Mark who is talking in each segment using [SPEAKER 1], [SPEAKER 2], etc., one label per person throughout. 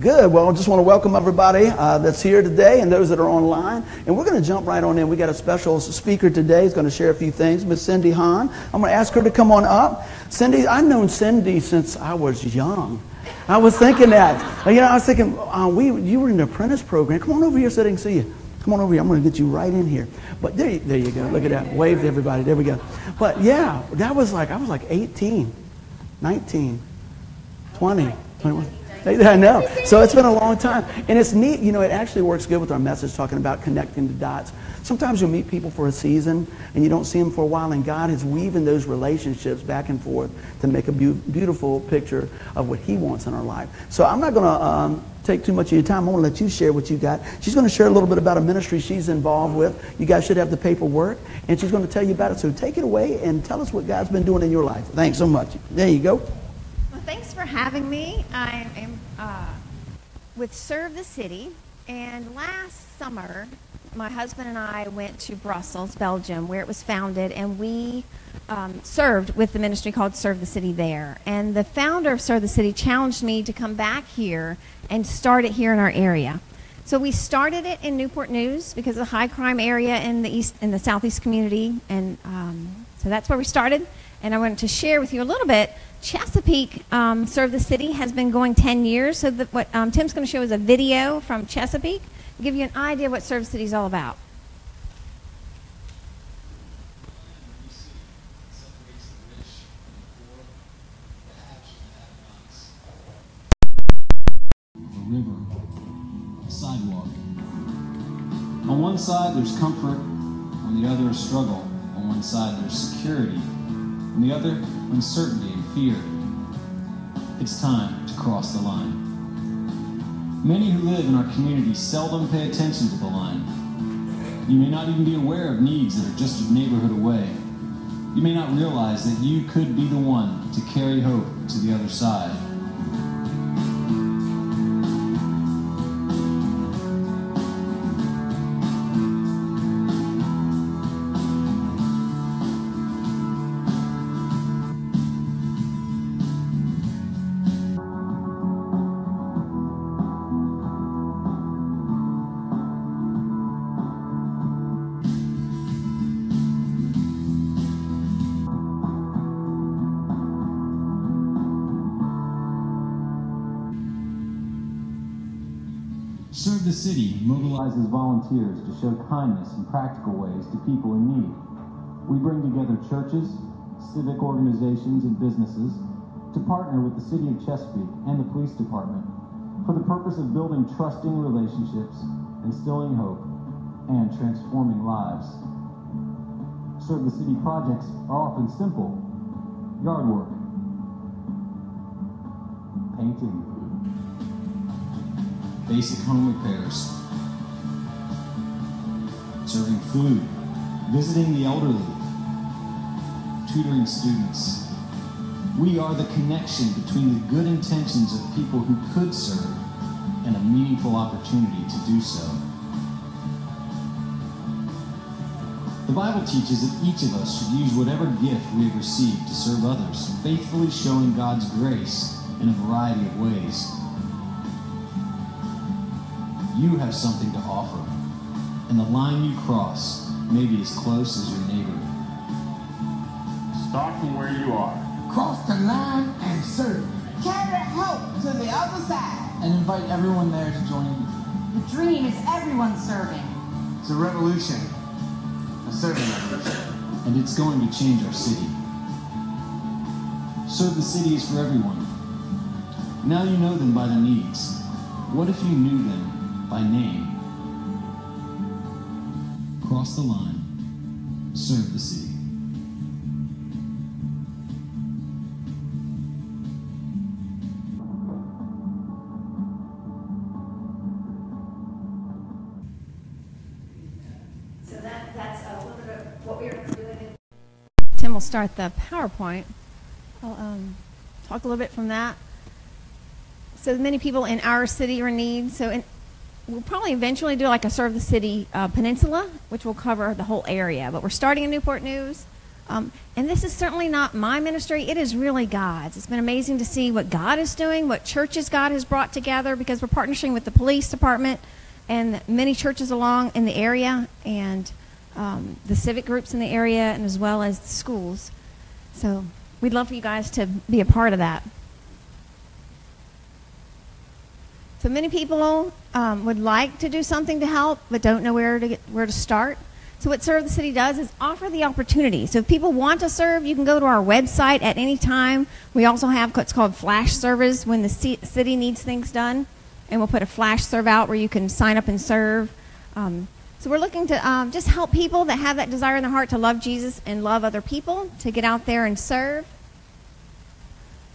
[SPEAKER 1] Good. Well, I just want to welcome everybody uh, that's here today and those that are online. And we're going to jump right on in. We got a special speaker today. He's going to share a few things. Miss Cindy Hahn. I'm going to ask her to come on up. Cindy, I've known Cindy since I was young. I was thinking that. You know, I was thinking, uh, we, you were in the apprentice program. Come on over here so they can see you. Come on over here. I'm going to get you right in here. But there, there you go. Look at that. Wave to everybody. There we go. But yeah, that was like, I was like 18, 19, 20, 21. I know. So it's been a long time. And it's neat, you know, it actually works good with our message talking about connecting the dots. Sometimes you'll meet people for a season and you don't see them for a while, and God is weaving those relationships back and forth to make a be- beautiful picture of what He wants in our life. So I'm not going to um, take too much of your time. I want to let you share what you got. She's going to share a little bit about a ministry she's involved with. You guys should have the paperwork, and she's going to tell you about it. So take it away and tell us what God's been doing in your life. Thanks so much. There you go
[SPEAKER 2] thanks for having me. I am uh, with Serve the City, and last summer, my husband and I went to Brussels, Belgium, where it was founded, and we um, served with the ministry called Serve the City there. And the founder of Serve the City challenged me to come back here and start it here in our area. So we started it in Newport News because of the high crime area in the east in the southeast community, and um, so that's where we started. And I wanted to share with you a little bit Chesapeake um, Serve the City has been going 10 years. So the, what um, Tim's going to show is a video from Chesapeake give you an idea what Serve the City is all about.
[SPEAKER 3] river, a sidewalk. On one side, there's comfort. On the other, struggle. On one side, there's security. On the other, uncertainty It's time to cross the line. Many who live in our community seldom pay attention to the line. You may not even be aware of needs that are just a neighborhood away. You may not realize that you could be the one to carry hope to the other side. Volunteers to show kindness in practical ways to people in need. We bring together churches, civic organizations, and businesses to partner with the City of Chesapeake and the Police Department for the purpose of building trusting relationships, instilling hope, and transforming lives. Serve the City projects are often simple yard work, painting, basic home repairs, serving food, visiting the elderly, tutoring students. We are the connection between the good intentions of people who could serve and a meaningful opportunity to do so. The Bible teaches that each of us should use whatever gift we have received to serve others, faithfully showing God's grace in a variety of ways you have something to offer, and the line you cross may be as close as your neighbor.
[SPEAKER 4] Start from where you are.
[SPEAKER 5] Cross the line and serve.
[SPEAKER 6] Carry help to the other side.
[SPEAKER 7] And invite everyone there to join you.
[SPEAKER 8] The dream is everyone serving.
[SPEAKER 5] It's a revolution. A serving revolution.
[SPEAKER 3] And it's going to change our city. Serve the city is for everyone. Now you know them by their needs. What if you knew them by name. Cross the line. Serve the city.
[SPEAKER 2] So that, that's a little bit of what we are doing. Tim will start the PowerPoint. I'll um, talk a little bit from that. So many people in our city are in need. So in, we'll probably eventually do like a serve the city uh, peninsula, which will cover the whole area. But we're starting in Newport News. Um, and this is certainly not my ministry. It is really God's. It's been amazing to see what God is doing, what churches God has brought together, because we're partnering with the police department and many churches along in the area, and um, the civic groups in the area, and as well as the schools. So we'd love for you guys to be a part of that. So many people um, would like to do something to help, but don't know where to get, where to start. So what Serve the City does is offer the opportunity. So if people want to serve, you can go to our website at any time. We also have what's called flash service when the city needs things done, and we'll put a flash serve out where you can sign up and serve. Um, so we're looking to um, just help people that have that desire in their heart to love Jesus and love other people to get out there and serve.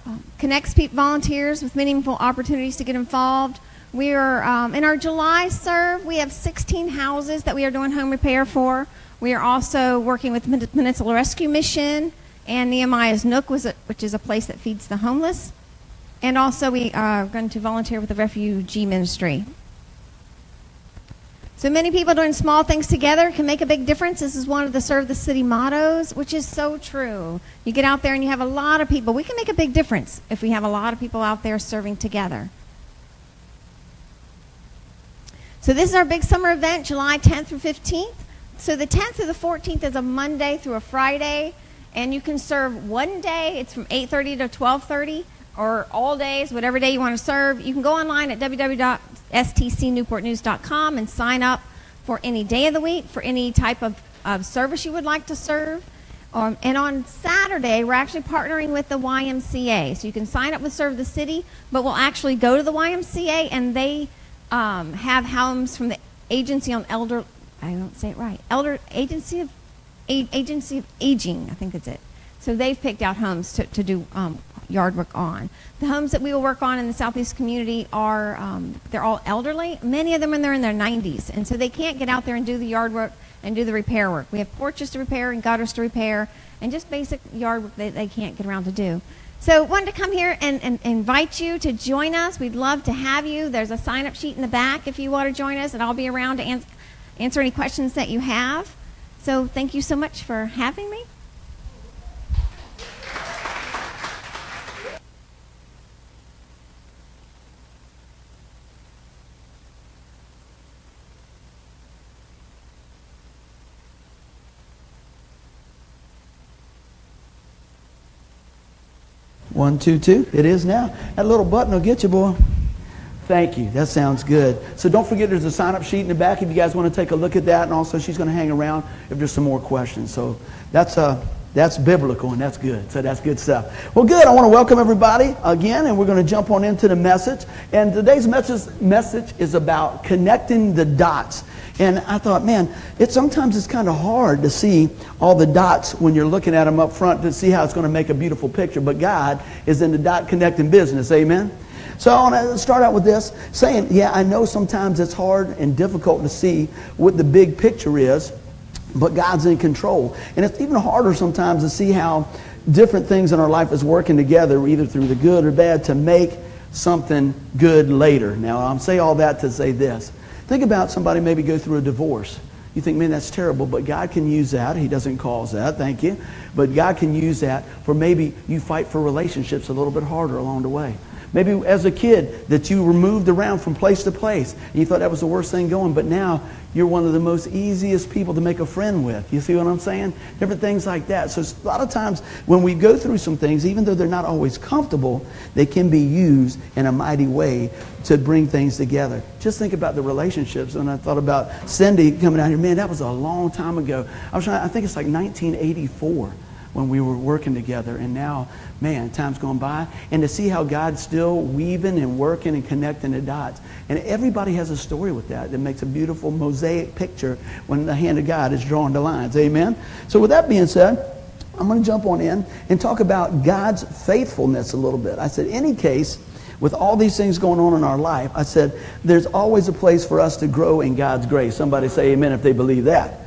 [SPEAKER 2] Um, connects volunteers with meaningful opportunities to get involved. We are um, in our July serve. We have 16 houses that we are doing home repair for. We are also working with the Peninsula Rescue Mission and Nehemiah's Nook, which is a place that feeds the homeless. And also, we are going to volunteer with the refugee ministry. So many people doing small things together can make a big difference. This is one of the Serve the City mottos, which is so true. You get out there and you have a lot of people. We can make a big difference if we have a lot of people out there serving together. So this is our big summer event, July 10th through 15th. So the 10th through the 14th is a Monday through a Friday, and you can serve one day. It's from 8:30 to 12:30, or all days, whatever day you want to serve. You can go online at www.stcnewportnews.com and sign up for any day of the week for any type of, of service you would like to serve. Um, and on Saturday, we're actually partnering with the YMCA. So you can sign up with Serve the City, but we'll actually go to the YMCA and they um, have homes from the Agency on Elder, I don't say it right, Elder Agency of Agency of Aging, I think that's it. So they've picked out homes to, to do um, yard work on. The homes that we will work on in the southeast community are um, they're all elderly. Many of them are in their 90s, and so they can't get out there and do the yard work and do the repair work. We have porches to repair and gutters to repair, and just basic yard work that they can't get around to do. So, wanted to come here and, and, invite you to join us. We'd love to have you. There's a sign up sheet in the back if you want to join us, and I'll be around to ans- answer any questions that you have. So, thank you so much for having me.
[SPEAKER 1] One, two, two. It is now. That little button will get you, boy. Thank you. That sounds good. So don't forget there's a sign up sheet in the back if you guys want to take a look at that. And also, she's going to hang around if there's some more questions. So that's, uh, that's biblical and that's good. So that's good stuff. Well, good. I want to welcome everybody again, and we're going to jump on into the message. And today's message, message is about connecting the dots. And I thought, man, it sometimes it's kind of hard to see all the dots when you're looking at them up front to see how it's going to make a beautiful picture. But God is in the dot connecting business. Amen. So I want to start out with this saying, yeah, I know sometimes it's hard and difficult to see what the big picture is, but God's in control. And it's even harder sometimes to see how different things in our life is working together, either through the good or bad, to make something good later. Now, I'm saying all that to say this. Think about somebody maybe go through a divorce. You think, man, that's terrible, but God can use that. He doesn't cause that, thank you. But God can use that for maybe you fight for relationships a little bit harder along the way. Maybe as a kid that you were moved around from place to place and you thought that was the worst thing going, but now you're one of the most easiest people to make a friend with. You see what I'm saying? Different things like that. So a lot of times when we go through some things, even though they're not always comfortable, they can be used in a mighty way to bring things together. Just think about the relationships. And I thought about Cindy coming out here. Man, that was a long time ago. I was trying, I think it's like 1984 when we were working together. And now, man, time's gone by. And to see how God's still weaving and working and connecting the dots. And everybody has a story with that that makes a beautiful mosaic picture when the hand of God is drawing the lines. Amen? So, with that being said, I'm going to jump on in and talk about God's faithfulness a little bit. I said, any case, with all these things going on in our life, I said, there's always a place for us to grow in God's grace. Somebody say amen if they believe that.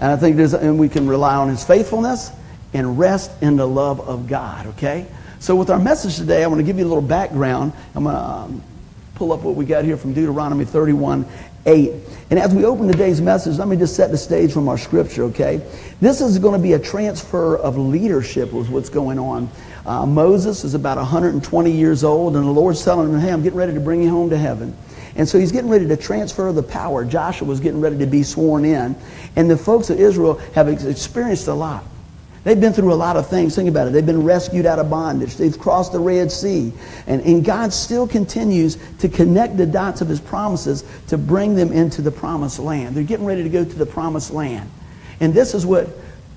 [SPEAKER 1] And I think there's, and we can rely on His faithfulness and rest in the love of God, okay? So, with our message today, I want to give you a little background. I'm going to um, pull up what we got here from Deuteronomy 31 8. And as we open today's message, let me just set the stage from our scripture, okay? This is going to be a transfer of leadership, was what's going on. Uh, Moses is about 120 years old, and the Lord's telling him, Hey, I'm getting ready to bring you home to heaven. And so he's getting ready to transfer the power. Joshua was getting ready to be sworn in. And the folks of Israel have experienced a lot. They've been through a lot of things. Think about it. They've been rescued out of bondage. They've crossed the Red Sea. And, and God still continues to connect the dots of his promises to bring them into the promised land. They're getting ready to go to the promised land. And this is what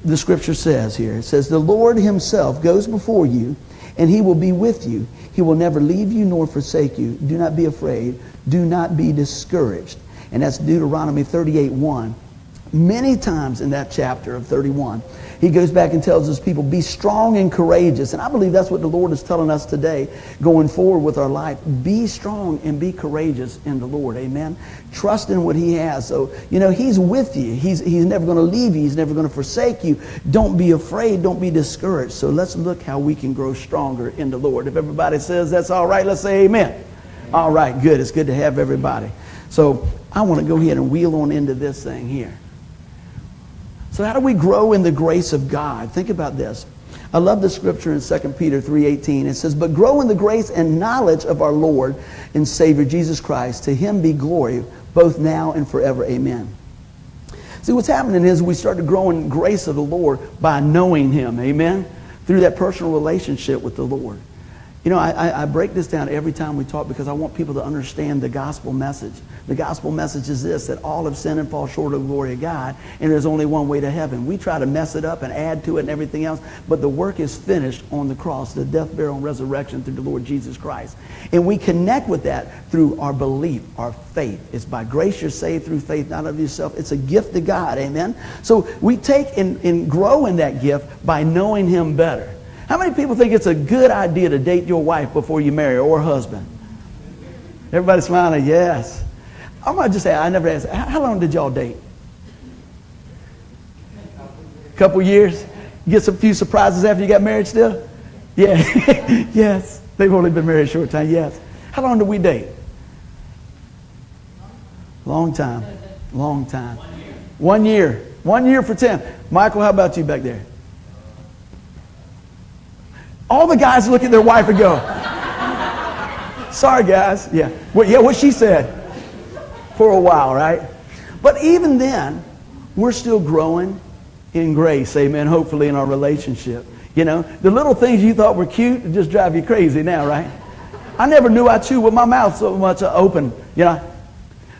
[SPEAKER 1] the scripture says here. It says, The Lord himself goes before you, and he will be with you. He will never leave you nor forsake you. Do not be afraid. Do not be discouraged. And that's Deuteronomy 38 1. Many times in that chapter of 31, he goes back and tells his people, be strong and courageous. And I believe that's what the Lord is telling us today going forward with our life. Be strong and be courageous in the Lord. Amen. Trust in what he has. So, you know, he's with you. He's, he's never going to leave you. He's never going to forsake you. Don't be afraid. Don't be discouraged. So let's look how we can grow stronger in the Lord. If everybody says that's all right, let's say amen. All right, good. It's good to have everybody. So I want to go ahead and wheel on into this thing here. So how do we grow in the grace of God? Think about this. I love the scripture in 2 Peter 3:18. It says, "But grow in the grace and knowledge of our Lord and Savior Jesus Christ. To him be glory both now and forever. Amen." See, what's happening is we start to grow in grace of the Lord by knowing him. Amen. Through that personal relationship with the Lord. You know, I, I, break this down every time we talk because I want people to understand the gospel message. The gospel message is this that all have sinned and fall short of the glory of God, and there's only one way to heaven. We try to mess it up and add to it and everything else, but the work is finished on the cross, the death, burial, and resurrection through the Lord Jesus Christ. And we connect with that through our belief, our faith. It's by grace you're saved through faith, not of yourself. It's a gift to God, amen? So we take and, and grow in that gift by knowing Him better. How many people think it's a good idea to date your wife before you marry or husband? Everybody smiling, yes. I'm going to just say, I never asked, how long did y'all date? A couple years? You get some few surprises after you got married still? Yeah. yes. They've only been married a short time, yes. How long did we date? Long time. Long time. One year. One year for 10. Michael, how about you back there? All the guys look at their wife and go, sorry, guys. Yeah. Well, yeah, what she said for a while, right? But even then, we're still growing in grace, amen, hopefully in our relationship. You know, the little things you thought were cute just drive you crazy now, right? I never knew I chewed with my mouth so much uh, open, you know,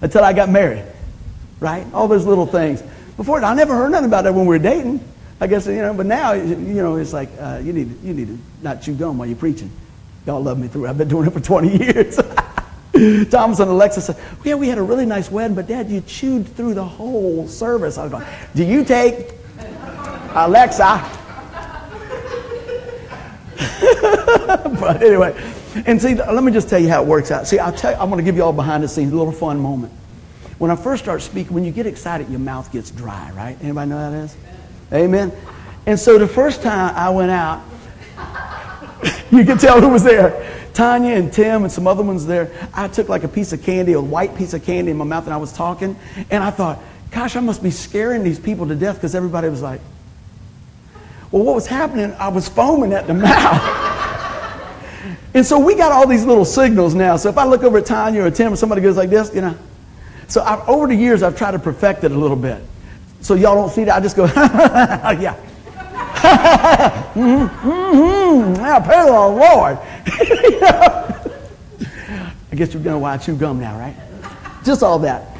[SPEAKER 1] until I got married, right? All those little things. Before, I never heard nothing about that when we were dating. I guess, you know, but now, you know, it's like, uh, you, need, you need to not chew gum while you're preaching. Y'all love me through I've been doing it for 20 years. Thomas and Alexa said, yeah, we had a really nice wedding, but Dad, you chewed through the whole service. I was going, do you take Alexa? but anyway, and see, let me just tell you how it works out. See, I'll tell you, I'm going to give you all behind the scenes, a little fun moment. When I first start speaking, when you get excited, your mouth gets dry, right? Anybody know how that is? Amen. And so the first time I went out, you could tell who was there. Tanya and Tim and some other ones there. I took like a piece of candy, a white piece of candy in my mouth, and I was talking. And I thought, gosh, I must be scaring these people to death because everybody was like, well, what was happening? I was foaming at the mouth. and so we got all these little signals now. So if I look over at Tanya or Tim or somebody goes like this, you know. So I've, over the years, I've tried to perfect it a little bit. So y'all don't see that. I just go, yeah. mm-hmm, mm-hmm. Now, praise the Lord. I guess you know why I chew gum now, right? Just all that.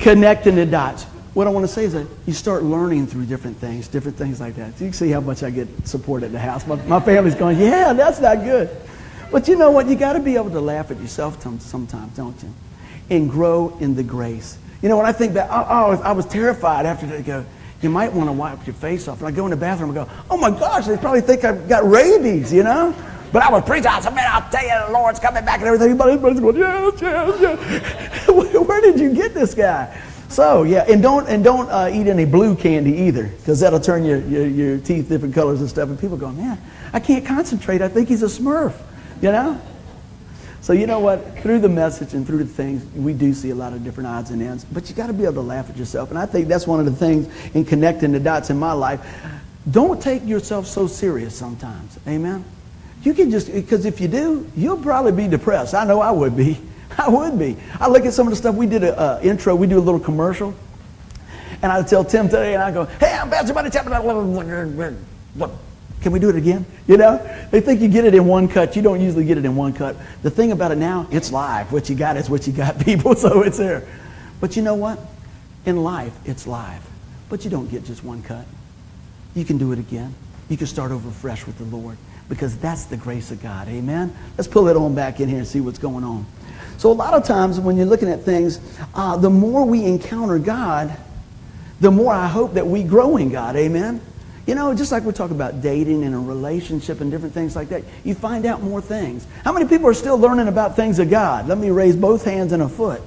[SPEAKER 1] Connecting the dots. What I want to say is that you start learning through different things, different things like that. You can see how much I get support at the house. My, my family's going, yeah, that's not good. But you know what? You got to be able to laugh at yourself sometimes, don't you? And grow in the grace. You know, when I think back, oh, I was terrified after they go, you might want to wipe your face off. And I go in the bathroom and go, oh my gosh, they probably think I've got rabies, you know? But I was preaching. I said, man, I'll tell you, the Lord's coming back and everything. Everybody's going, yes, yes, yes. Where did you get this guy? So yeah, and don't and don't uh, eat any blue candy either, because that'll turn your, your, your teeth different colors and stuff. And people go, man, I can't concentrate. I think he's a Smurf, you know. So you know what? Through the message and through the things, we do see a lot of different odds and ends. But you got to be able to laugh at yourself. And I think that's one of the things in connecting the dots in my life. Don't take yourself so serious sometimes. Amen. You can just because if you do, you'll probably be depressed. I know I would be. I would be. I look at some of the stuff we did a uh, intro. We do a little commercial, and I tell Tim today, and I go, "Hey, I'm Pastor Buddy Chapman." Can we do it again? You know, they think you get it in one cut. You don't usually get it in one cut. The thing about it now, it's live. What you got is what you got, people. So it's there. But you know what? In life, it's live. But you don't get just one cut. You can do it again. You can start over fresh with the Lord because that's the grace of God. Amen? Let's pull it on back in here and see what's going on. So, a lot of times when you're looking at things, uh, the more we encounter God, the more I hope that we grow in God. Amen? You know, just like we talk about dating and a relationship and different things like that, you find out more things. How many people are still learning about things of God? Let me raise both hands and a foot.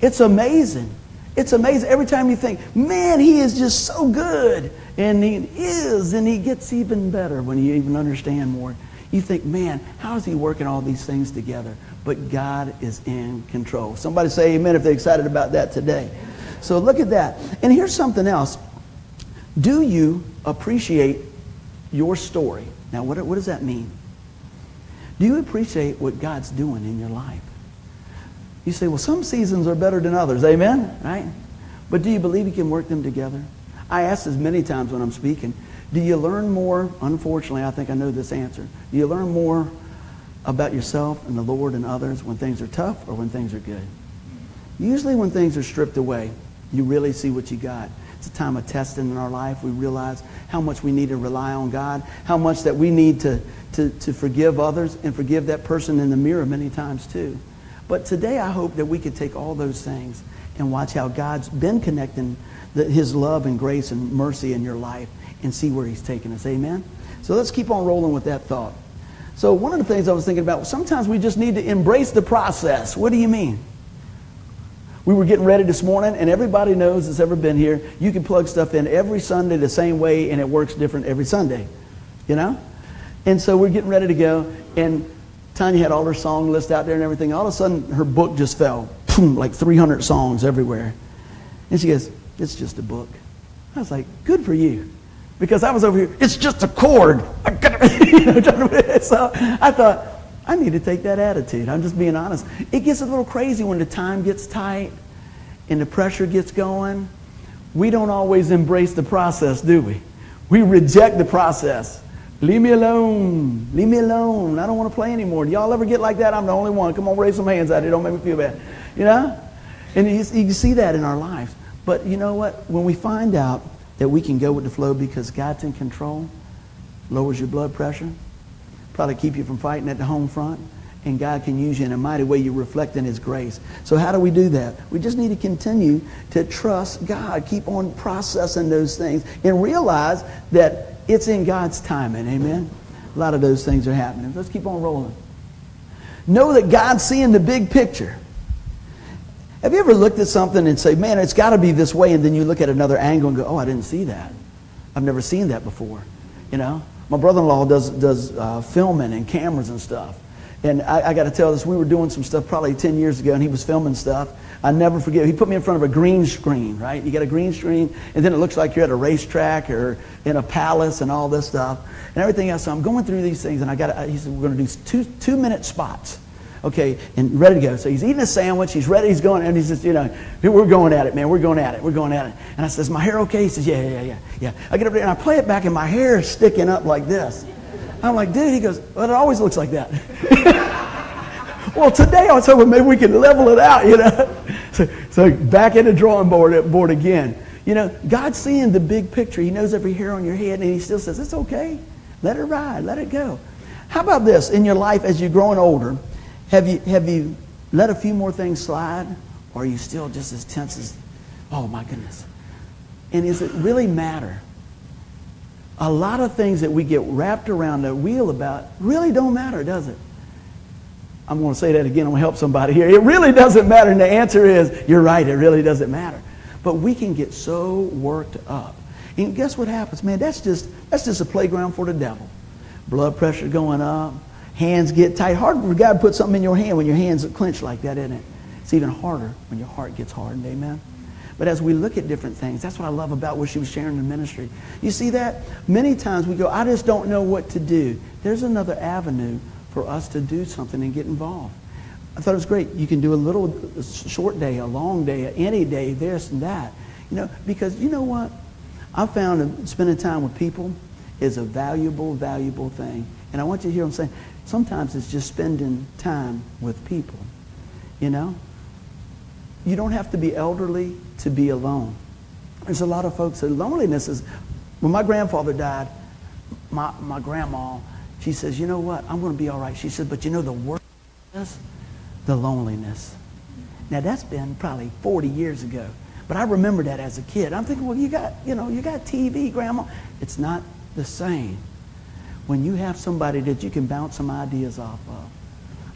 [SPEAKER 1] It's amazing. It's amazing. Every time you think, man, he is just so good. And he is, and he gets even better when you even understand more. You think, man, how is he working all these things together? But God is in control. Somebody say amen if they're excited about that today. So look at that. And here's something else. Do you appreciate your story? Now, what, what does that mean? Do you appreciate what God's doing in your life? You say, well, some seasons are better than others. Amen? Right? But do you believe He can work them together? I ask this many times when I'm speaking. Do you learn more? Unfortunately, I think I know this answer. Do you learn more about yourself and the Lord and others when things are tough or when things are good? Usually, when things are stripped away, you really see what you got. It's a time of testing in our life. We realize how much we need to rely on God, how much that we need to, to, to forgive others and forgive that person in the mirror many times too. But today I hope that we could take all those things and watch how God's been connecting the, his love and grace and mercy in your life and see where he's taking us. Amen? So let's keep on rolling with that thought. So one of the things I was thinking about, sometimes we just need to embrace the process. What do you mean? We were getting ready this morning, and everybody knows that's ever been here, you can plug stuff in every Sunday the same way, and it works different every Sunday. You know? And so we're getting ready to go, and Tanya had all her song list out there and everything. All of a sudden, her book just fell. Boom, like 300 songs everywhere. And she goes, It's just a book. I was like, Good for you. Because I was over here, it's just a cord. I you know, so I thought, I need to take that attitude. I'm just being honest. It gets a little crazy when the time gets tight and the pressure gets going. We don't always embrace the process, do we? We reject the process. Leave me alone. Leave me alone. I don't want to play anymore. Do y'all ever get like that? I'm the only one. Come on, raise some hands out here. Don't make me feel bad. You know? And you, you can see that in our lives. But you know what? When we find out that we can go with the flow because God's in control, lowers your blood pressure, probably keep you from fighting at the home front. And God can use you in a mighty way. You're reflecting His grace. So, how do we do that? We just need to continue to trust God, keep on processing those things, and realize that it's in God's timing. Amen? A lot of those things are happening. Let's keep on rolling. Know that God's seeing the big picture. Have you ever looked at something and say, man, it's got to be this way, and then you look at another angle and go, oh, I didn't see that. I've never seen that before. You know? My brother-in-law does, does uh, filming and cameras and stuff. And I, I got to tell this, we were doing some stuff probably 10 years ago, and he was filming stuff. I never forget. He put me in front of a green screen, right? You got a green screen, and then it looks like you're at a racetrack or in a palace and all this stuff and everything else. So I'm going through these things, and I got. He said we're going to do two two minute spots, okay, and ready to go. So he's eating a sandwich. He's ready. He's going, and he says, you know, we're going at it, man. We're going at it. We're going at it. And I says, my hair okay? He says, yeah, yeah, yeah, yeah. I get up there and I play it back, and my hair is sticking up like this. I'm like, dude. He goes, well, it always looks like that. well, today I was hoping maybe we could level it out, you know. So, so back in the drawing board, uh, board again. You know, God's seeing the big picture. He knows every hair on your head, and He still says, it's okay. Let it ride. Let it go. How about this? In your life, as you're growing older, have you, have you let a few more things slide? Or are you still just as tense as, oh my goodness? And does it really matter? A lot of things that we get wrapped around a wheel about really don't matter, does it? I'm going to say that again. I'm going to help somebody here. It really doesn't matter. And the answer is, you're right, it really doesn't matter. But we can get so worked up. And guess what happens, man? That's just, that's just a playground for the devil. Blood pressure going up, Hands get tight. Hard for God to put something in your hand when your hands are clenched like that, isn't it? It's even harder when your heart gets hardened. Amen. But as we look at different things, that's what I love about what she was sharing in ministry. You see that? Many times we go, I just don't know what to do. There's another avenue for us to do something and get involved. I thought it was great. You can do a little a short day, a long day, any day, this and that. You know, because you know what? I found that spending time with people is a valuable, valuable thing. And I want you to hear what I'm saying. Sometimes it's just spending time with people. You know? You don't have to be elderly to be alone. There's a lot of folks that loneliness is. When my grandfather died, my, my grandma, she says, You know what? I'm going to be all right. She said, But you know the worst is the loneliness. Now, that's been probably 40 years ago. But I remember that as a kid. I'm thinking, well, you got, you know, you got TV, grandma. It's not the same. When you have somebody that you can bounce some ideas off of,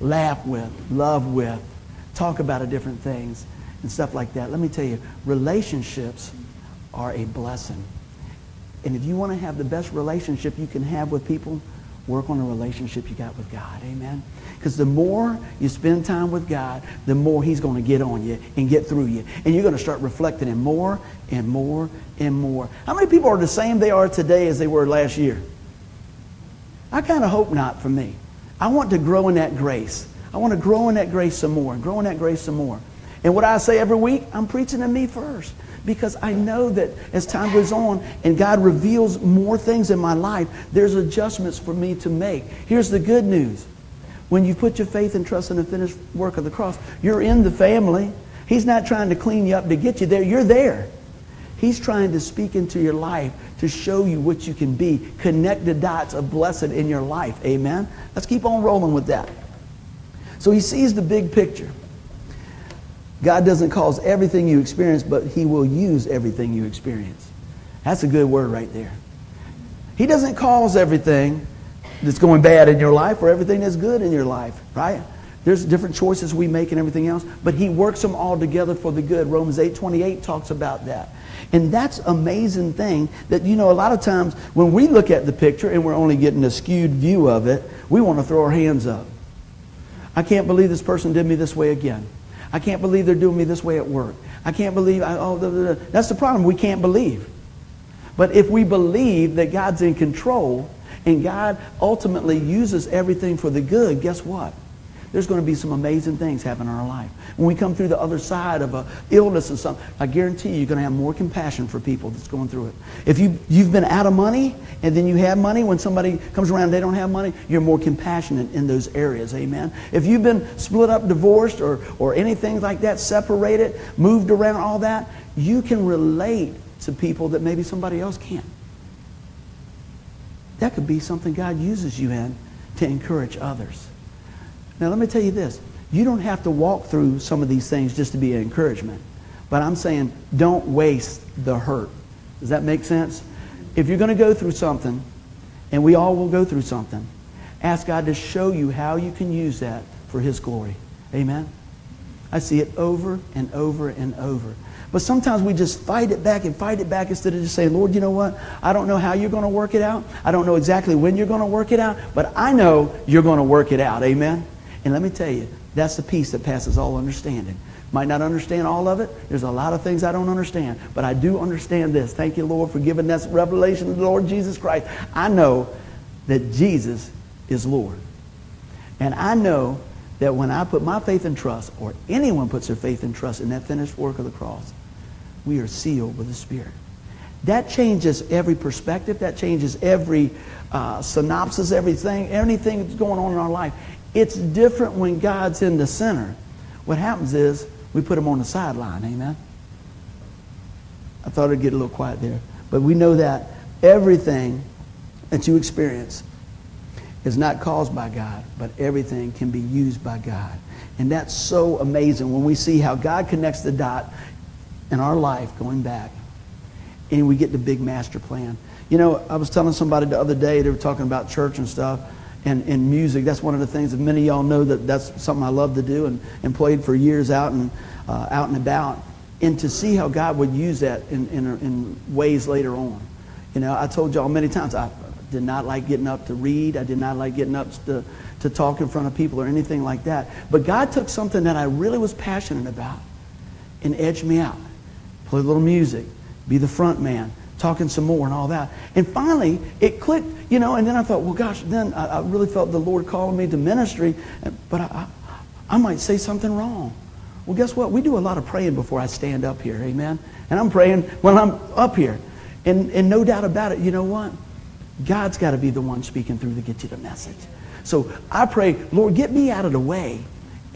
[SPEAKER 1] laugh with, love with, talk about different things, and stuff like that. Let me tell you, relationships are a blessing. And if you want to have the best relationship you can have with people, work on the relationship you got with God. Amen. Because the more you spend time with God, the more He's going to get on you and get through you. And you're going to start reflecting Him more and more and more. How many people are the same they are today as they were last year? I kind of hope not for me. I want to grow in that grace. I want to grow in that grace some more, grow in that grace some more. And what I say every week, I'm preaching to me first. Because I know that as time goes on and God reveals more things in my life, there's adjustments for me to make. Here's the good news. When you put your faith and trust in the finished work of the cross, you're in the family. He's not trying to clean you up to get you there. You're there. He's trying to speak into your life to show you what you can be. Connect the dots of blessed in your life. Amen? Let's keep on rolling with that. So he sees the big picture. God doesn't cause everything you experience, but He will use everything you experience. That's a good word right there. He doesn't cause everything that's going bad in your life or everything that's good in your life, right? There's different choices we make and everything else, but He works them all together for the good. Romans 8 28 talks about that. And that's amazing thing that, you know, a lot of times when we look at the picture and we're only getting a skewed view of it, we want to throw our hands up. I can't believe this person did me this way again. I can't believe they're doing me this way at work. I can't believe, I, oh, blah, blah, blah. that's the problem. We can't believe. But if we believe that God's in control and God ultimately uses everything for the good, guess what? There's going to be some amazing things happen in our life. When we come through the other side of a illness and something, I guarantee you, you're going to have more compassion for people that's going through it. If you, you've been out of money and then you have money, when somebody comes around they don't have money, you're more compassionate in those areas. Amen. If you've been split up, divorced, or, or anything like that, separated, moved around, all that, you can relate to people that maybe somebody else can't. That could be something God uses you in to encourage others. Now, let me tell you this. You don't have to walk through some of these things just to be an encouragement. But I'm saying don't waste the hurt. Does that make sense? If you're going to go through something, and we all will go through something, ask God to show you how you can use that for His glory. Amen? I see it over and over and over. But sometimes we just fight it back and fight it back instead of just saying, Lord, you know what? I don't know how you're going to work it out. I don't know exactly when you're going to work it out, but I know you're going to work it out. Amen? And let me tell you, that's the peace that passes all understanding. Might not understand all of it. There's a lot of things I don't understand. But I do understand this. Thank you, Lord, for giving that revelation of the Lord Jesus Christ. I know that Jesus is Lord. And I know that when I put my faith and trust, or anyone puts their faith and trust in that finished work of the cross, we are sealed with the Spirit. That changes every perspective. That changes every uh, synopsis, everything, anything that's going on in our life. It's different when God's in the center. What happens is we put him on the sideline. Amen. I thought it'd get a little quiet there. But we know that everything that you experience is not caused by God, but everything can be used by God. And that's so amazing when we see how God connects the dot in our life going back and we get the big master plan. You know, I was telling somebody the other day, they were talking about church and stuff and, and music. That's one of the things that many of y'all know that that's something I love to do and, and played for years out and uh, out and about. And to see how God would use that in, in, in ways later on. You know, I told y'all many times I did not like getting up to read. I did not like getting up to, to talk in front of people or anything like that. But God took something that I really was passionate about and edged me out. Play a little music, be the front man, talking some more and all that. And finally, it clicked, you know, and then I thought, well, gosh, then I, I really felt the Lord calling me to ministry, but I, I, I might say something wrong. Well, guess what? We do a lot of praying before I stand up here, amen? And I'm praying when I'm up here. And, and no doubt about it, you know what? God's got to be the one speaking through to get you the message. So I pray, Lord, get me out of the way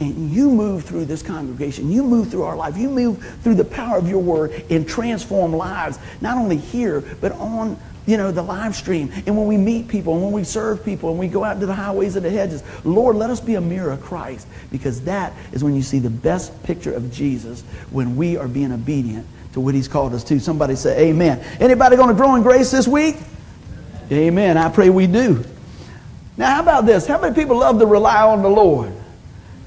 [SPEAKER 1] and you move through this congregation. You move through our life. You move through the power of your word and transform lives, not only here, but on you know, the live stream. And when we meet people and when we serve people and we go out into the highways and the hedges, Lord, let us be a mirror of Christ because that is when you see the best picture of Jesus when we are being obedient to what he's called us to. Somebody say amen. Anybody going to grow in grace this week? Amen. I pray we do. Now, how about this? How many people love to rely on the Lord?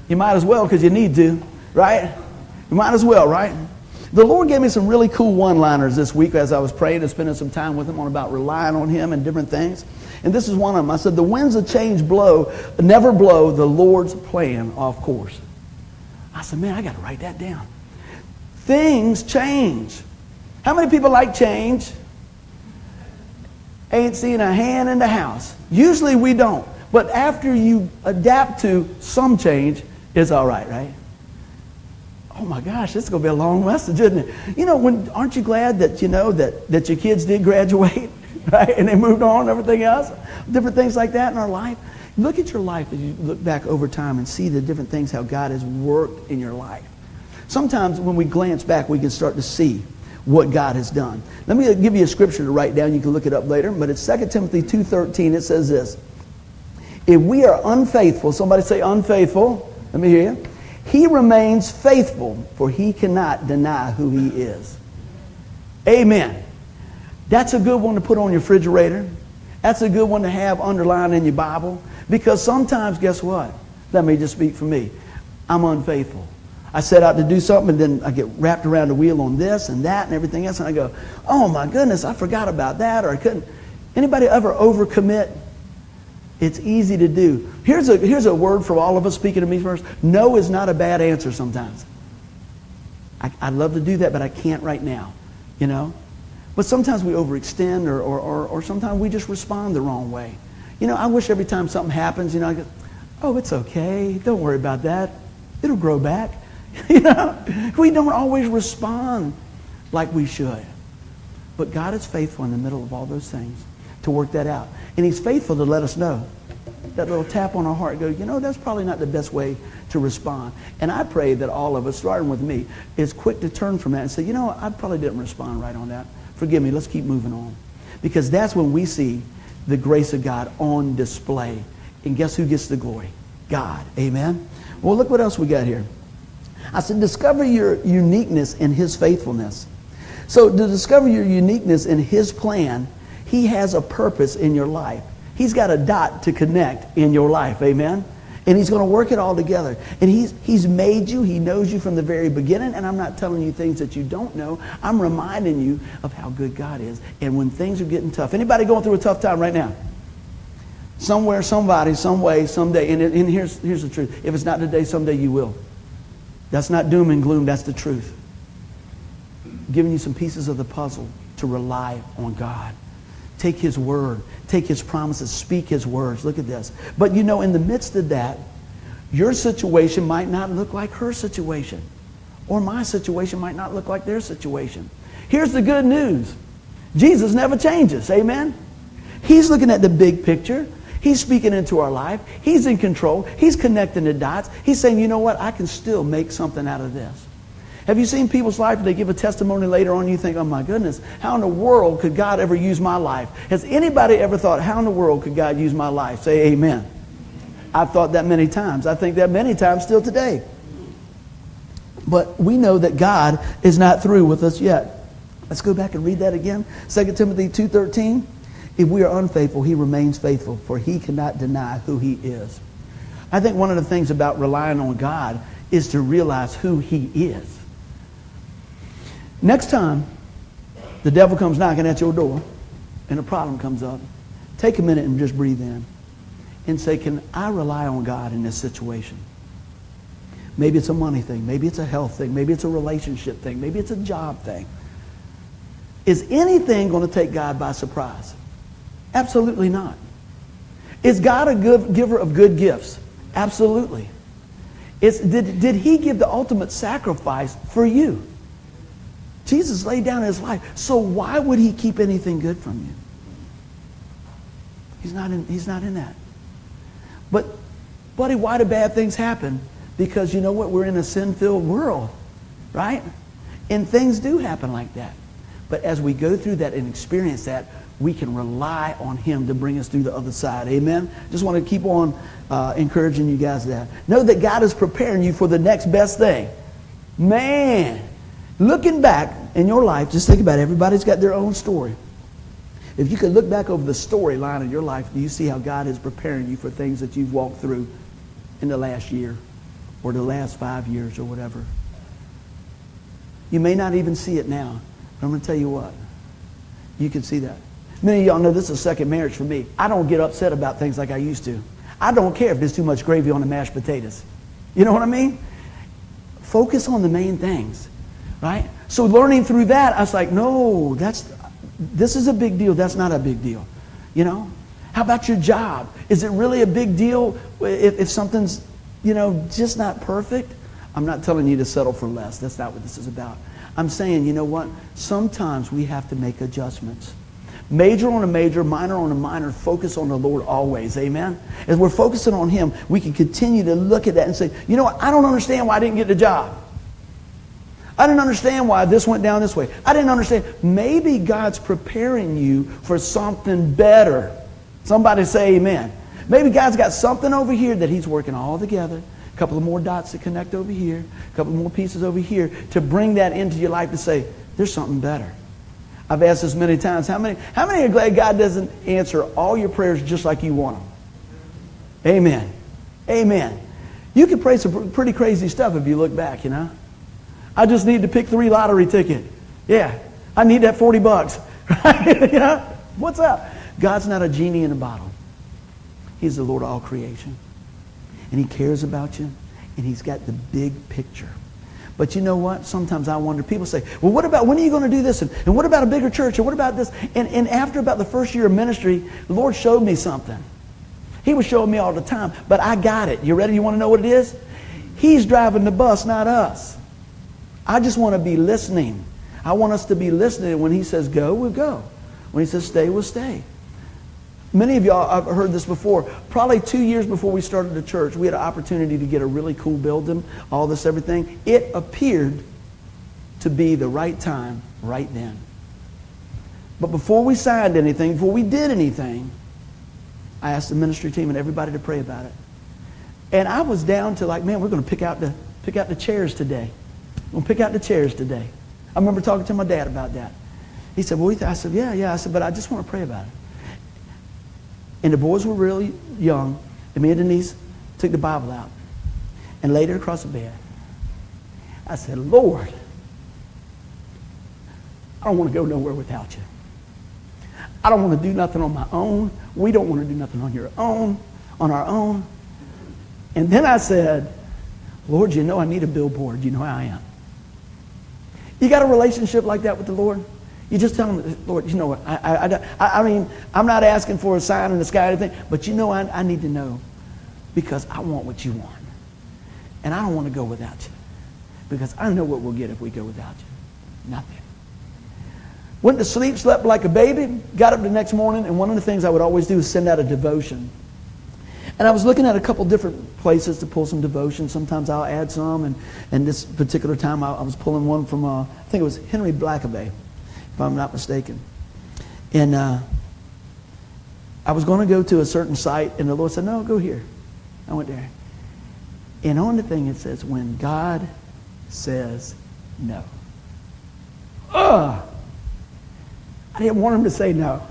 [SPEAKER 1] You might as well because you need to, right? You might as well, right? The Lord gave me some really cool one liners this week as I was praying and spending some time with Him on about relying on Him and different things. And this is one of them. I said, The winds of change blow, never blow the Lord's plan off course. I said, Man, I got to write that down. Things change. How many people like change? Ain't seen a hand in the house. Usually we don't. But after you adapt to some change, it's all right, right? Oh my gosh, this is going to be a long message, isn't it? You know, when, aren't you glad that you know that, that your kids did graduate, right? And they moved on and everything else? Different things like that in our life. Look at your life as you look back over time and see the different things how God has worked in your life. Sometimes when we glance back, we can start to see what God has done. Let me give you a scripture to write down. You can look it up later, but it's 2 Timothy 2.13. It says this. If we are unfaithful, somebody say unfaithful. Let me hear you. He remains faithful, for he cannot deny who he is. Amen. That's a good one to put on your refrigerator. That's a good one to have underlined in your Bible. Because sometimes, guess what? Let me just speak for me. I'm unfaithful. I set out to do something and then I get wrapped around the wheel on this and that and everything else and I go, oh my goodness, I forgot about that or I couldn't. Anybody ever overcommit? It's easy to do. Here's a, here's a word for all of us speaking to me first. No is not a bad answer sometimes. I, I'd love to do that, but I can't right now, you know? But sometimes we overextend or, or, or, or sometimes we just respond the wrong way. You know, I wish every time something happens, you know, I go, oh, it's okay. Don't worry about that. It'll grow back. you know, we don't always respond like we should. But God is faithful in the middle of all those things to work that out. And he's faithful to let us know. That little tap on our heart, go, you know, that's probably not the best way to respond. And I pray that all of us, starting with me, is quick to turn from that and say, you know, I probably didn't respond right on that. Forgive me, let's keep moving on. Because that's when we see the grace of God on display. And guess who gets the glory? God. Amen? Well, look what else we got here. I said, discover your uniqueness in His faithfulness. So, to discover your uniqueness in His plan, he has a purpose in your life. He's got a dot to connect in your life. Amen? And he's going to work it all together. And he's, he's made you. He knows you from the very beginning. And I'm not telling you things that you don't know. I'm reminding you of how good God is. And when things are getting tough. Anybody going through a tough time right now? Somewhere, somebody, some way, someday. And, and here's, here's the truth. If it's not today, someday you will. That's not doom and gloom. That's the truth. giving you some pieces of the puzzle to rely on God. Take his word, take his promises, speak his words. Look at this. But you know, in the midst of that, your situation might not look like her situation, or my situation might not look like their situation. Here's the good news Jesus never changes. Amen? He's looking at the big picture. He's speaking into our life. He's in control. He's connecting the dots. He's saying, you know what? I can still make something out of this. Have you seen people's life? They give a testimony later on, you think, oh my goodness, how in the world could God ever use my life? Has anybody ever thought, how in the world could God use my life? Say amen. I've thought that many times. I think that many times still today. But we know that God is not through with us yet. Let's go back and read that again. 2 Timothy 2.13. If we are unfaithful, he remains faithful, for he cannot deny who he is. I think one of the things about relying on God is to realize who he is. Next time the devil comes knocking at your door and a problem comes up, take a minute and just breathe in. and say, Can I rely on God in this situation? Maybe it's a money thing. Maybe it's a health thing. Maybe it's a relationship thing. Maybe it's a job thing. Is anything going to take God by surprise? Absolutely not. Is God a good giver of good gifts? Absolutely. Did, did he give the ultimate sacrifice for you? Jesus laid down his life. So why would he keep anything good from you? He's not in, he's not in that. But, buddy, why do bad things happen? Because you know what? We're in a sin filled world, right? And things do happen like that. But as we go through that and experience that, we can rely on Him to bring us through the other side. Amen? Just want to keep on uh, encouraging you guys that. Know that God is preparing you for the next best thing. Man, looking back in your life, just think about it. Everybody's got their own story. If you could look back over the storyline of your life, do you see how God is preparing you for things that you've walked through in the last year or the last five years or whatever? You may not even see it now, but I'm going to tell you what. You can see that. Many of y'all know this is a second marriage for me. I don't get upset about things like I used to. I don't care if there's too much gravy on the mashed potatoes. You know what I mean? Focus on the main things, right? So learning through that, I was like, no, that's this is a big deal. That's not a big deal. You know? How about your job? Is it really a big deal if, if something's, you know, just not perfect? I'm not telling you to settle for less. That's not what this is about. I'm saying, you know what? Sometimes we have to make adjustments. Major on a major, minor on a minor, focus on the Lord always. Amen? As we're focusing on Him, we can continue to look at that and say, you know what? I don't understand why I didn't get the job. I didn't understand why this went down this way. I didn't understand. Maybe God's preparing you for something better. Somebody say amen. Maybe God's got something over here that He's working all together. A couple of more dots to connect over here, a couple more pieces over here to bring that into your life to say, there's something better. I've asked this many times. How many, how many are glad God doesn't answer all your prayers just like you want them? Amen. Amen. You can pray some pretty crazy stuff if you look back, you know. I just need to pick three lottery ticket. Yeah, I need that 40 bucks. know? What's up? God's not a genie in a bottle. He's the Lord of all creation. And he cares about you, and he's got the big picture. But you know what? Sometimes I wonder, people say, well, what about, when are you going to do this? And, and what about a bigger church? And what about this? And, and after about the first year of ministry, the Lord showed me something. He was showing me all the time, but I got it. You ready? You want to know what it is? He's driving the bus, not us. I just want to be listening. I want us to be listening. When he says go, we'll go. When he says stay, we'll stay. Many of y'all, I've heard this before. Probably two years before we started the church, we had an opportunity to get a really cool building, all this, everything. It appeared to be the right time, right then. But before we signed anything, before we did anything, I asked the ministry team and everybody to pray about it. And I was down to like, man, we're going to pick out the pick out the chairs today. We're going to pick out the chairs today. I remember talking to my dad about that. He said, well, I said, yeah, yeah. I said, but I just want to pray about it. And the boys were really young. And me and Denise took the Bible out and laid it across the bed. I said, Lord, I don't want to go nowhere without you. I don't want to do nothing on my own. We don't want to do nothing on your own, on our own. And then I said, Lord, you know I need a billboard. You know how I am. You got a relationship like that with the Lord? You just tell him, Lord, you know what? I, I, I, I mean, I'm not asking for a sign in the sky or anything, but you know, I, I need to know because I want what you want. And I don't want to go without you because I know what we'll get if we go without you. Nothing. Went to sleep, slept like a baby, got up the next morning, and one of the things I would always do is send out a devotion. And I was looking at a couple different places to pull some devotion. Sometimes I'll add some, and, and this particular time I, I was pulling one from, uh, I think it was Henry Blackaby if I'm not mistaken. And uh, I was going to go to a certain site, and the Lord said, No, go here. I went there. And on the thing it says, When God says no. Ugh! I didn't want him to say no.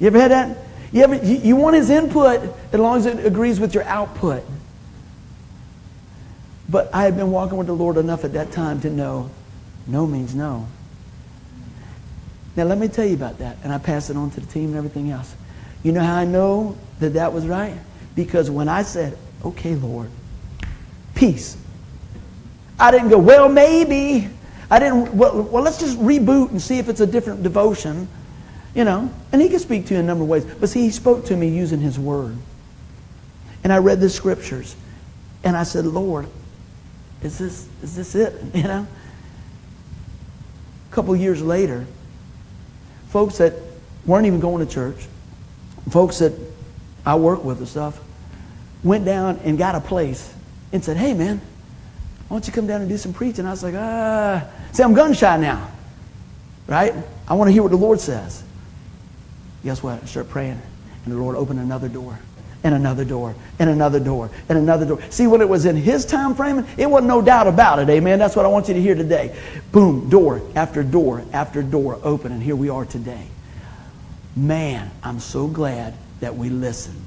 [SPEAKER 1] You ever had that? You, ever, you, you want his input as long as it agrees with your output. But I had been walking with the Lord enough at that time to know no means no. Now, let me tell you about that. And I pass it on to the team and everything else. You know how I know that that was right? Because when I said, okay, Lord, peace, I didn't go, well, maybe. I didn't, well, well, let's just reboot and see if it's a different devotion. You know, and he could speak to you in a number of ways. But see, he spoke to me using his word. And I read the scriptures. And I said, Lord, is this, is this it? You know? A couple years later, folks that weren't even going to church, folks that I work with and stuff, went down and got a place and said, hey, man, why don't you come down and do some preaching? I was like, ah. See, I'm gun shy now, right? I want to hear what the Lord says. Guess what? Start praying, and the Lord opened another door, and another door, and another door, and another door. See, when it was in His time frame, it wasn't no doubt about it. Amen. That's what I want you to hear today. Boom, door after door after door open, and here we are today. Man, I'm so glad that we listened.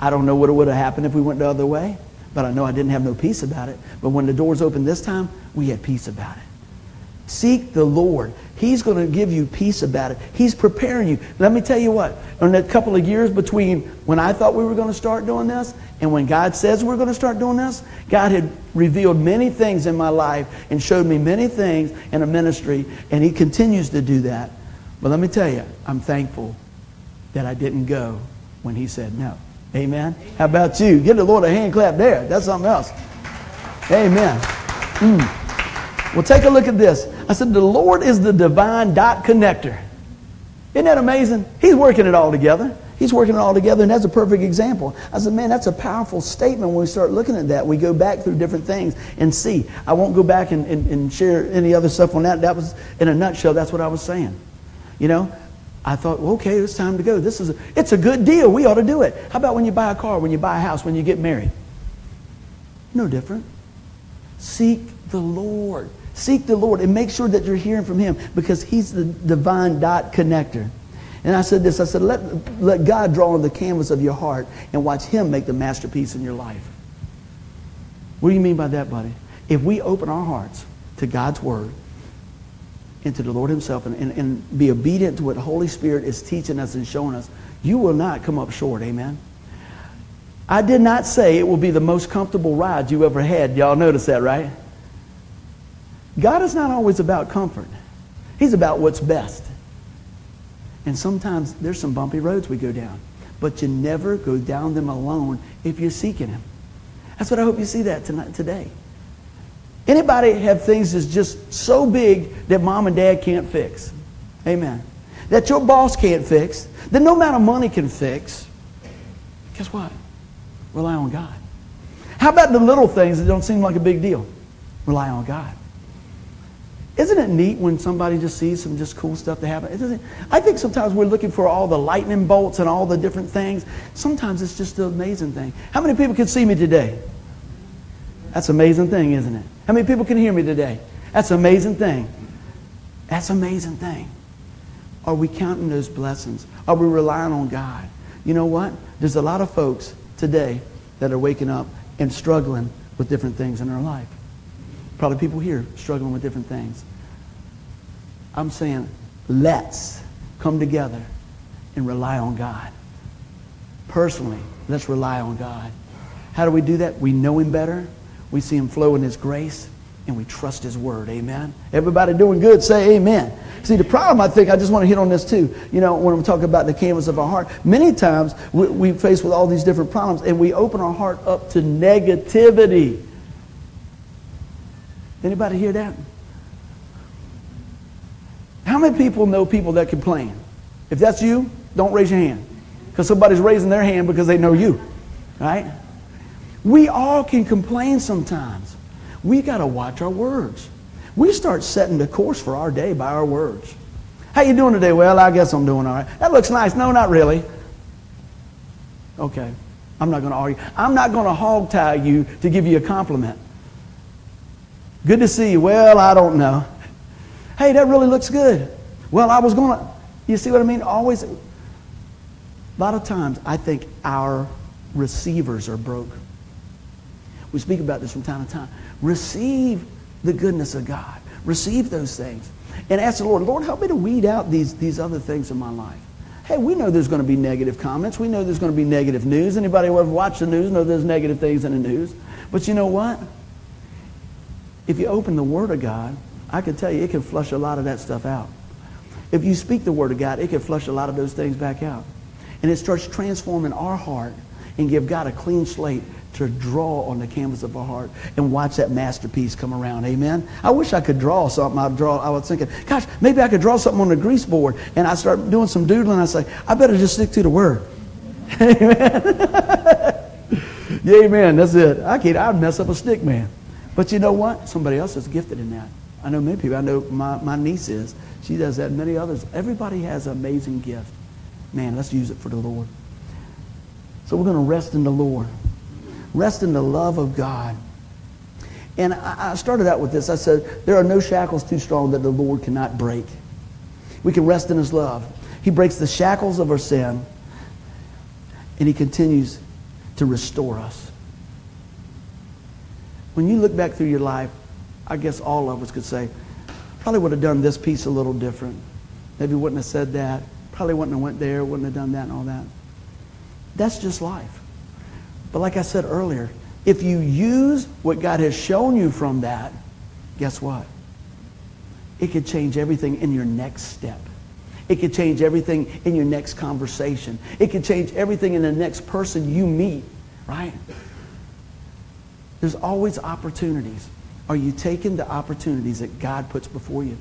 [SPEAKER 1] I don't know what would have happened if we went the other way, but I know I didn't have no peace about it. But when the doors opened this time, we had peace about it. Seek the Lord. He's going to give you peace about it. He's preparing you. Let me tell you what, in a couple of years between when I thought we were going to start doing this and when God says we're going to start doing this, God had revealed many things in my life and showed me many things in a ministry, and He continues to do that. But let me tell you, I'm thankful that I didn't go when He said no. Amen. How about you? Give the Lord a hand clap there. That's something else. Amen. Mm. Well, take a look at this. I said, The Lord is the divine dot connector. Isn't that amazing? He's working it all together. He's working it all together, and that's a perfect example. I said, man, that's a powerful statement when we start looking at that. We go back through different things and see. I won't go back and, and, and share any other stuff on that. That was, in a nutshell, that's what I was saying. You know, I thought, well, okay, it's time to go. This is a, it's a good deal. We ought to do it. How about when you buy a car, when you buy a house, when you get married? No different. Seek the Lord. Seek the Lord and make sure that you're hearing from Him because He's the divine dot connector. And I said this I said, let, let God draw on the canvas of your heart and watch Him make the masterpiece in your life. What do you mean by that, buddy? If we open our hearts to God's Word, and to the Lord Himself, and, and, and be obedient to what the Holy Spirit is teaching us and showing us, you will not come up short. Amen. I did not say it will be the most comfortable ride you ever had. Y'all notice that, right? God is not always about comfort. He's about what's best. And sometimes there's some bumpy roads we go down. But you never go down them alone if you're seeking Him. That's what I hope you see that tonight, today. Anybody have things that's just so big that mom and dad can't fix? Amen. That your boss can't fix, that no amount of money can fix. Guess what? Rely on God. How about the little things that don't seem like a big deal? Rely on God. Isn't it neat when somebody just sees some just cool stuff to happen? I think sometimes we're looking for all the lightning bolts and all the different things. Sometimes it's just an amazing thing. How many people can see me today? That's an amazing thing, isn't it? How many people can hear me today? That's an amazing thing. That's an amazing thing. Are we counting those blessings? Are we relying on God? You know what? There's a lot of folks today that are waking up and struggling with different things in their life. Probably people here struggling with different things. I'm saying, let's come together and rely on God. Personally, let's rely on God. How do we do that? We know Him better. We see Him flow in His grace, and we trust His word. Amen. Everybody doing good? Say Amen. See, the problem, I think, I just want to hit on this too. You know, when I'm talking about the canvas of our heart, many times we, we face with all these different problems, and we open our heart up to negativity. Anybody hear that? How many people know people that complain? If that's you, don't raise your hand. Because somebody's raising their hand because they know you. Right? We all can complain sometimes. We got to watch our words. We start setting the course for our day by our words. How you doing today? Well, I guess I'm doing all right. That looks nice. No, not really. Okay. I'm not going to argue. I'm not going to hog tie you to give you a compliment. Good to see you. Well, I don't know. Hey, that really looks good. Well, I was going to. You see what I mean? Always. A lot of times, I think our receivers are broke. We speak about this from time to time. Receive the goodness of God. Receive those things. And ask the Lord, Lord, help me to weed out these, these other things in my life. Hey, we know there's going to be negative comments. We know there's going to be negative news. Anybody who ever watched the news know there's negative things in the news. But you know what? If you open the Word of God, I can tell you it can flush a lot of that stuff out. If you speak the Word of God, it can flush a lot of those things back out. And it starts transforming our heart and give God a clean slate to draw on the canvas of our heart and watch that masterpiece come around. Amen. I wish I could draw something. I draw. I was thinking, gosh, maybe I could draw something on the grease board. And I start doing some doodling. I say, I better just stick to the word. Amen. yeah, amen. That's it. I can't. I'd mess up a stick man. But you know what? Somebody else is gifted in that. I know many people. I know my, my niece is. She does that. Many others. Everybody has an amazing gift. Man, let's use it for the Lord. So we're going to rest in the Lord. Rest in the love of God. And I started out with this. I said, there are no shackles too strong that the Lord cannot break. We can rest in his love. He breaks the shackles of our sin, and he continues to restore us. When you look back through your life, I guess all of us could say, probably would have done this piece a little different. Maybe wouldn't have said that. Probably wouldn't have went there, wouldn't have done that and all that. That's just life. But like I said earlier, if you use what God has shown you from that, guess what? It could change everything in your next step. It could change everything in your next conversation. It could change everything in the next person you meet, right? There's always opportunities. Are you taking the opportunities that God puts before you?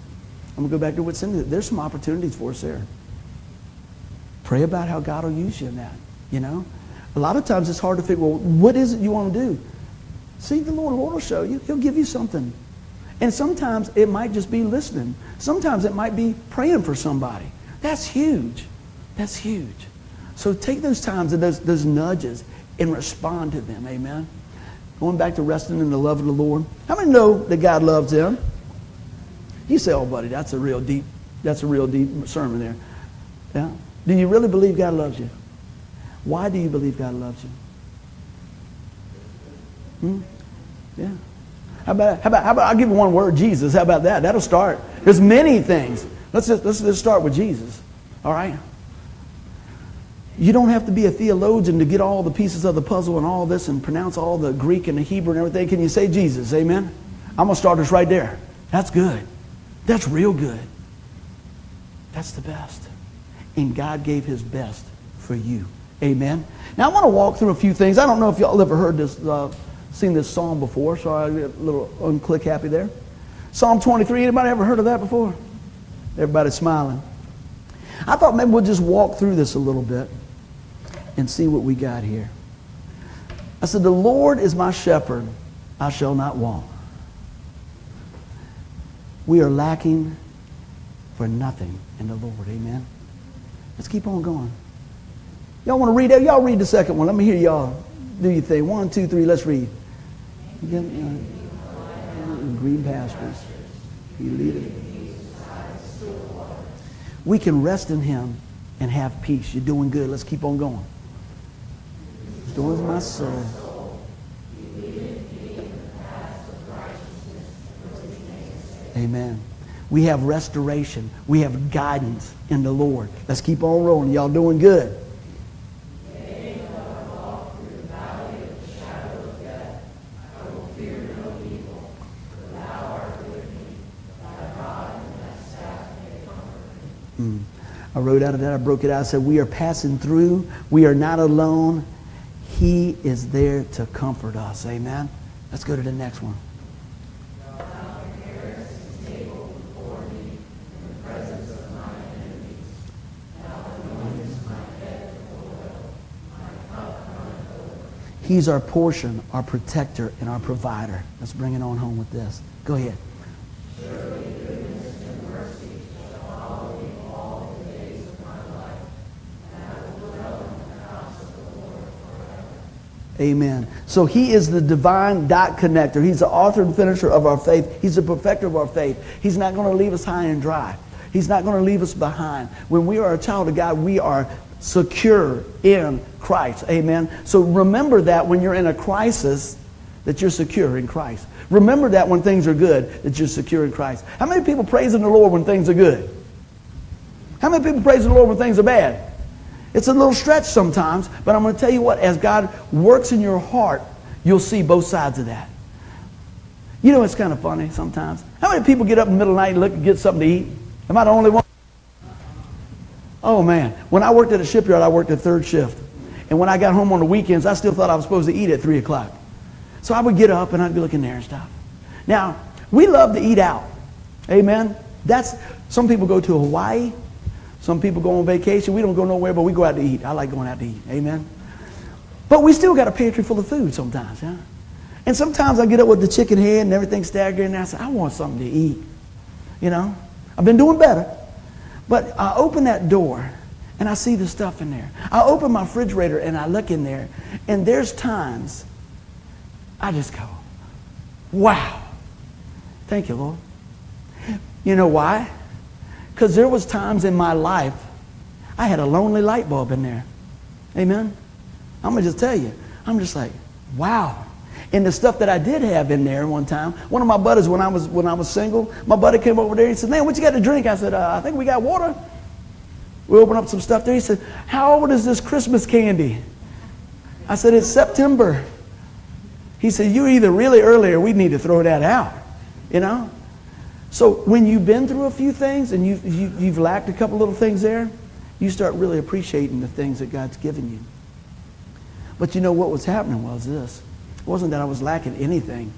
[SPEAKER 1] I'm going to go back to what's in there. There's some opportunities for us there. Pray about how God will use you in that, you know? A lot of times it's hard to figure, well, what is it you want to do? See, the Lord, Lord will show you. He'll give you something. And sometimes it might just be listening. Sometimes it might be praying for somebody. That's huge. That's huge. So take those times and those, those nudges and respond to them. Amen. Going back to resting in the love of the Lord. How many know that God loves them? You say, oh, buddy, that's a real deep, that's a real deep sermon there. Yeah. Do you really believe God loves you? Why do you believe God loves you? Hmm? Yeah. How about, how about, how about, I'll give you one word, Jesus. How about that? That'll start. There's many things. Let's just, let's just start with Jesus. All right? You don't have to be a theologian to get all the pieces of the puzzle and all this and pronounce all the Greek and the Hebrew and everything. Can you say Jesus? Amen? I'm going to start us right there. That's good. That's real good. That's the best. And God gave his best for you. Amen. Now I want to walk through a few things. I don't know if y'all ever heard this, uh, seen this psalm before, so I get a little unclick happy there. Psalm 23. Anybody ever heard of that before? Everybody's smiling. I thought maybe we'll just walk through this a little bit and see what we got here. I said, The Lord is my shepherd, I shall not want. We are lacking for nothing in the Lord. Amen. Let's keep on going. Y'all want to read it? Y'all read the second one. Let me hear y'all do your thing. One, two, three, let's read. Uh, green pastures. He leadeth. We can rest in him and have peace. You're doing good. Let's keep on going. Restores my soul. Amen. We have restoration. We have guidance in the Lord. Let's keep on rolling. Y'all doing good. Mm. I wrote out of that, I broke it out. I said, We are passing through. We are not alone. He is there to comfort us. Amen. Let's go to the next one. He's our portion, our protector, and our provider. Let's bring it on home with this. Go ahead. Amen. So he is the divine dot connector. He's the author and finisher of our faith. He's the perfecter of our faith. He's not going to leave us high and dry. He's not going to leave us behind. When we are a child of God, we are secure in Christ. Amen. So remember that when you're in a crisis, that you're secure in Christ. Remember that when things are good, that you're secure in Christ. How many people praising the Lord when things are good? How many people praising the Lord when things are bad? It's a little stretch sometimes, but I'm going to tell you what, as God works in your heart, you'll see both sides of that. You know, it's kind of funny sometimes. How many people get up in the middle of the night and look and get something to eat? Am I the only one? Oh, man. When I worked at a shipyard, I worked a third shift. And when I got home on the weekends, I still thought I was supposed to eat at 3 o'clock. So I would get up and I'd be looking there and stuff. Now, we love to eat out. Amen. That's some people go to Hawaii. Some people go on vacation. We don't go nowhere, but we go out to eat. I like going out to eat. Amen. But we still got a pantry full of food sometimes, huh? And sometimes I get up with the chicken head and everything staggering, and I say, I want something to eat. You know? I've been doing better. But I open that door and I see the stuff in there. I open my refrigerator and I look in there, and there's times I just go, wow. Thank you, Lord. You know why? Because there was times in my life I had a lonely light bulb in there. Amen? I'm going to just tell you. I'm just like, wow. And the stuff that I did have in there one time, one of my buddies when I was when I was single, my buddy came over there. He said, "Man, what you got to drink?" I said, uh, "I think we got water." We opened up some stuff there. He said, "How old is this Christmas candy?" I said, "It's September." He said, "You're either really early or we need to throw that out." You know. So when you've been through a few things and you've, you, have you have lacked a couple little things there, you start really appreciating the things that God's given you. But you know what was happening was this. It wasn't that I was lacking anything.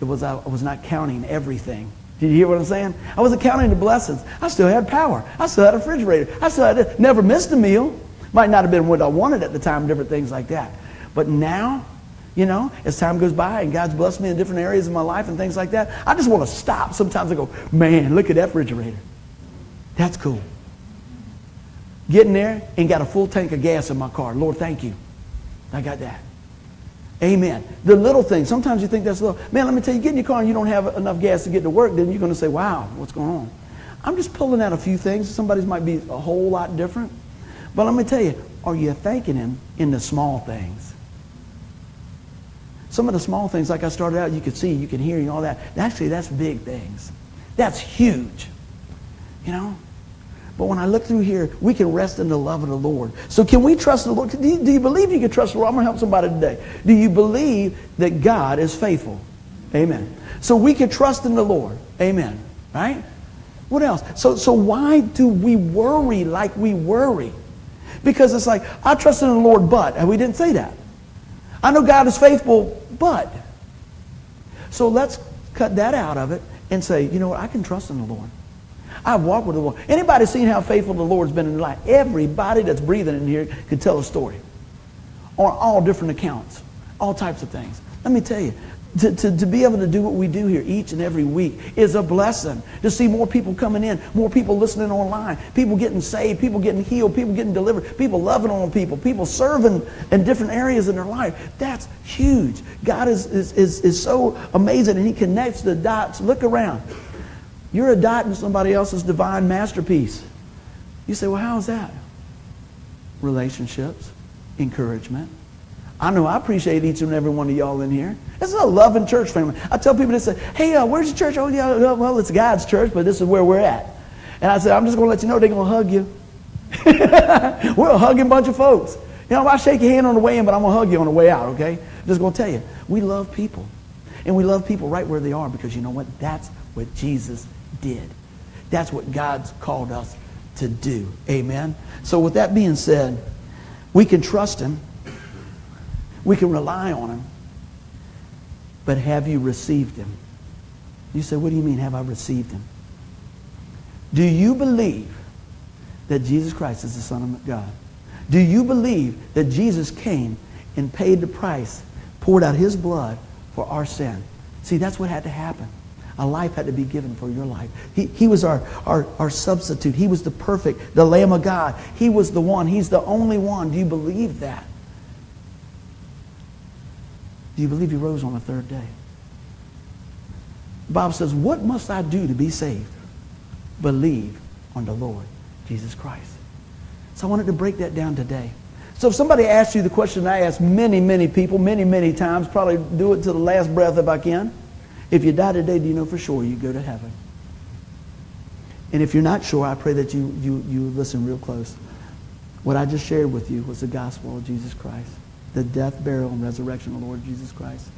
[SPEAKER 1] It was I was not counting everything. Did you hear what I'm saying? I wasn't counting the blessings. I still had power. I still had a refrigerator. I still had never missed a meal. Might not have been what I wanted at the time, different things like that. But now, you know, as time goes by and God's blessed me in different areas of my life and things like that, I just want to stop. Sometimes I go, man, look at that refrigerator. That's cool. Getting there and got a full tank of gas in my car. Lord, thank you. I got that. Amen. The little things. Sometimes you think that's little. Man, let me tell you, get in your car and you don't have enough gas to get to work, then you're going to say, wow, what's going on? I'm just pulling out a few things. Somebody's might be a whole lot different. But let me tell you, are you thanking him in the small things? Some of the small things, like I started out, you could see, you can hear, and all that. Actually, that's big things. That's huge. You know? But when I look through here, we can rest in the love of the Lord. So can we trust the Lord? Do you, do you believe you can trust the Lord? I'm going to help somebody today. Do you believe that God is faithful? Amen. So we can trust in the Lord. Amen. Right? What else? So, so why do we worry like we worry? Because it's like, I trust in the Lord, but, and we didn't say that. I know God is faithful, but. So let's cut that out of it and say, you know what? I can trust in the Lord. I've walked with the Lord. Anybody seen how faithful the Lord's been in life? Everybody that's breathing in here could tell a story on all different accounts, all types of things. Let me tell you, to, to, to be able to do what we do here each and every week is a blessing. To see more people coming in, more people listening online, people getting saved, people getting healed, people getting delivered, people loving on people, people serving in different areas in their life. That's huge. God is, is, is, is so amazing and He connects the dots. Look around. You're a dot in somebody else's divine masterpiece. You say, well, how is that? Relationships, encouragement. I know I appreciate each and every one of y'all in here. This is a loving church family. I tell people, they say, hey, uh, where's the church? Oh, yeah, well, it's God's church, but this is where we're at. And I said, I'm just going to let you know they're going to hug you. we're a hugging bunch of folks. You know, I shake your hand on the way in, but I'm going to hug you on the way out, okay? I'm just going to tell you, we love people. And we love people right where they are because you know what? That's what Jesus did. That's what God's called us to do. Amen. So with that being said, we can trust him. We can rely on him. But have you received him? You say, what do you mean have I received him? Do you believe that Jesus Christ is the Son of God? Do you believe that Jesus came and paid the price, poured out his blood for our sin? See, that's what had to happen. A life had to be given for your life. He, he was our, our, our substitute. He was the perfect, the Lamb of God. He was the one. He's the only one. Do you believe that? Do you believe he rose on the third day? Bob says, What must I do to be saved? Believe on the Lord Jesus Christ. So I wanted to break that down today. So if somebody asks you the question I ask many, many people, many, many times, probably do it to the last breath if I can. If you die today, do you know for sure you go to heaven? And if you're not sure, I pray that you, you, you listen real close. What I just shared with you was the gospel of Jesus Christ, the death, burial, and resurrection of the Lord Jesus Christ.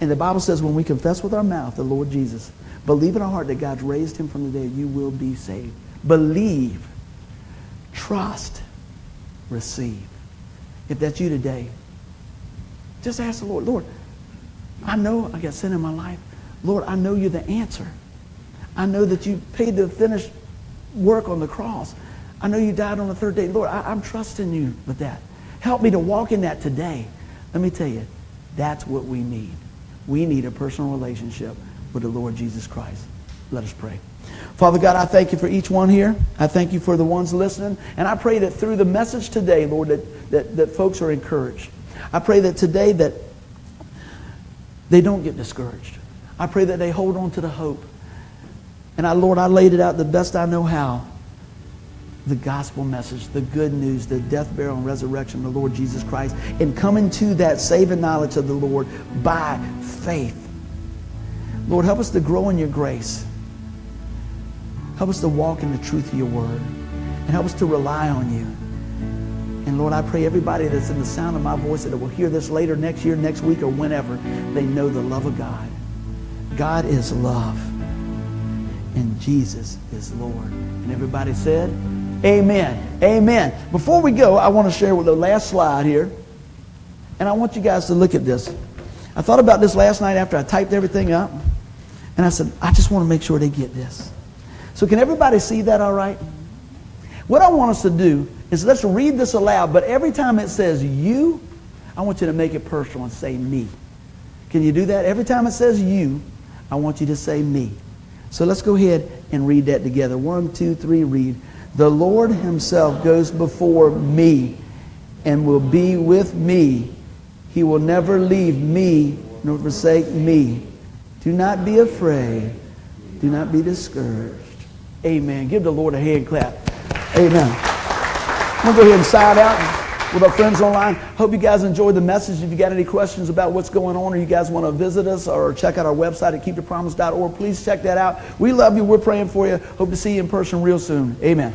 [SPEAKER 1] And the Bible says when we confess with our mouth the Lord Jesus, believe in our heart that God's raised him from the dead, you will be saved. Believe, trust, receive. If that's you today, just ask the Lord, Lord, I know I got sin in my life. Lord, I know you're the answer. I know that you paid the finished work on the cross. I know you died on the third day. Lord, I, am trusting you with that. Help me to walk in that today. Let me tell you, that's what we need. We need a personal relationship with the Lord Jesus Christ. Let us pray. Father God, I thank you for each one here. I thank you for the ones listening. And I pray that through the message today, Lord, that, that, that folks are encouraged. I pray that today that they don't get discouraged. I pray that they hold on to the hope. And I, Lord, I laid it out the best I know how. The gospel message, the good news, the death, burial, and resurrection of the Lord Jesus Christ, and coming to that saving knowledge of the Lord by faith. Lord, help us to grow in your grace. Help us to walk in the truth of your word. And help us to rely on you. And Lord, I pray everybody that's in the sound of my voice that will hear this later, next year, next week, or whenever, they know the love of God. God is love. And Jesus is Lord. And everybody said, Amen. Amen. Before we go, I want to share with the last slide here. And I want you guys to look at this. I thought about this last night after I typed everything up. And I said, I just want to make sure they get this. So, can everybody see that all right? What I want us to do is let's read this aloud, but every time it says you, I want you to make it personal and say me. Can you do that? Every time it says you, I want you to say me. So let's go ahead and read that together. One, two, three, read. The Lord himself goes before me and will be with me. He will never leave me nor forsake me. Do not be afraid. Do not be discouraged. Amen. Give the Lord a hand clap. Amen. I'm going to go ahead and sign out with our friends online. Hope you guys enjoyed the message. If you got any questions about what's going on or you guys want to visit us or check out our website at keepthepromise.org, please check that out. We love you. We're praying for you. Hope to see you in person real soon. Amen.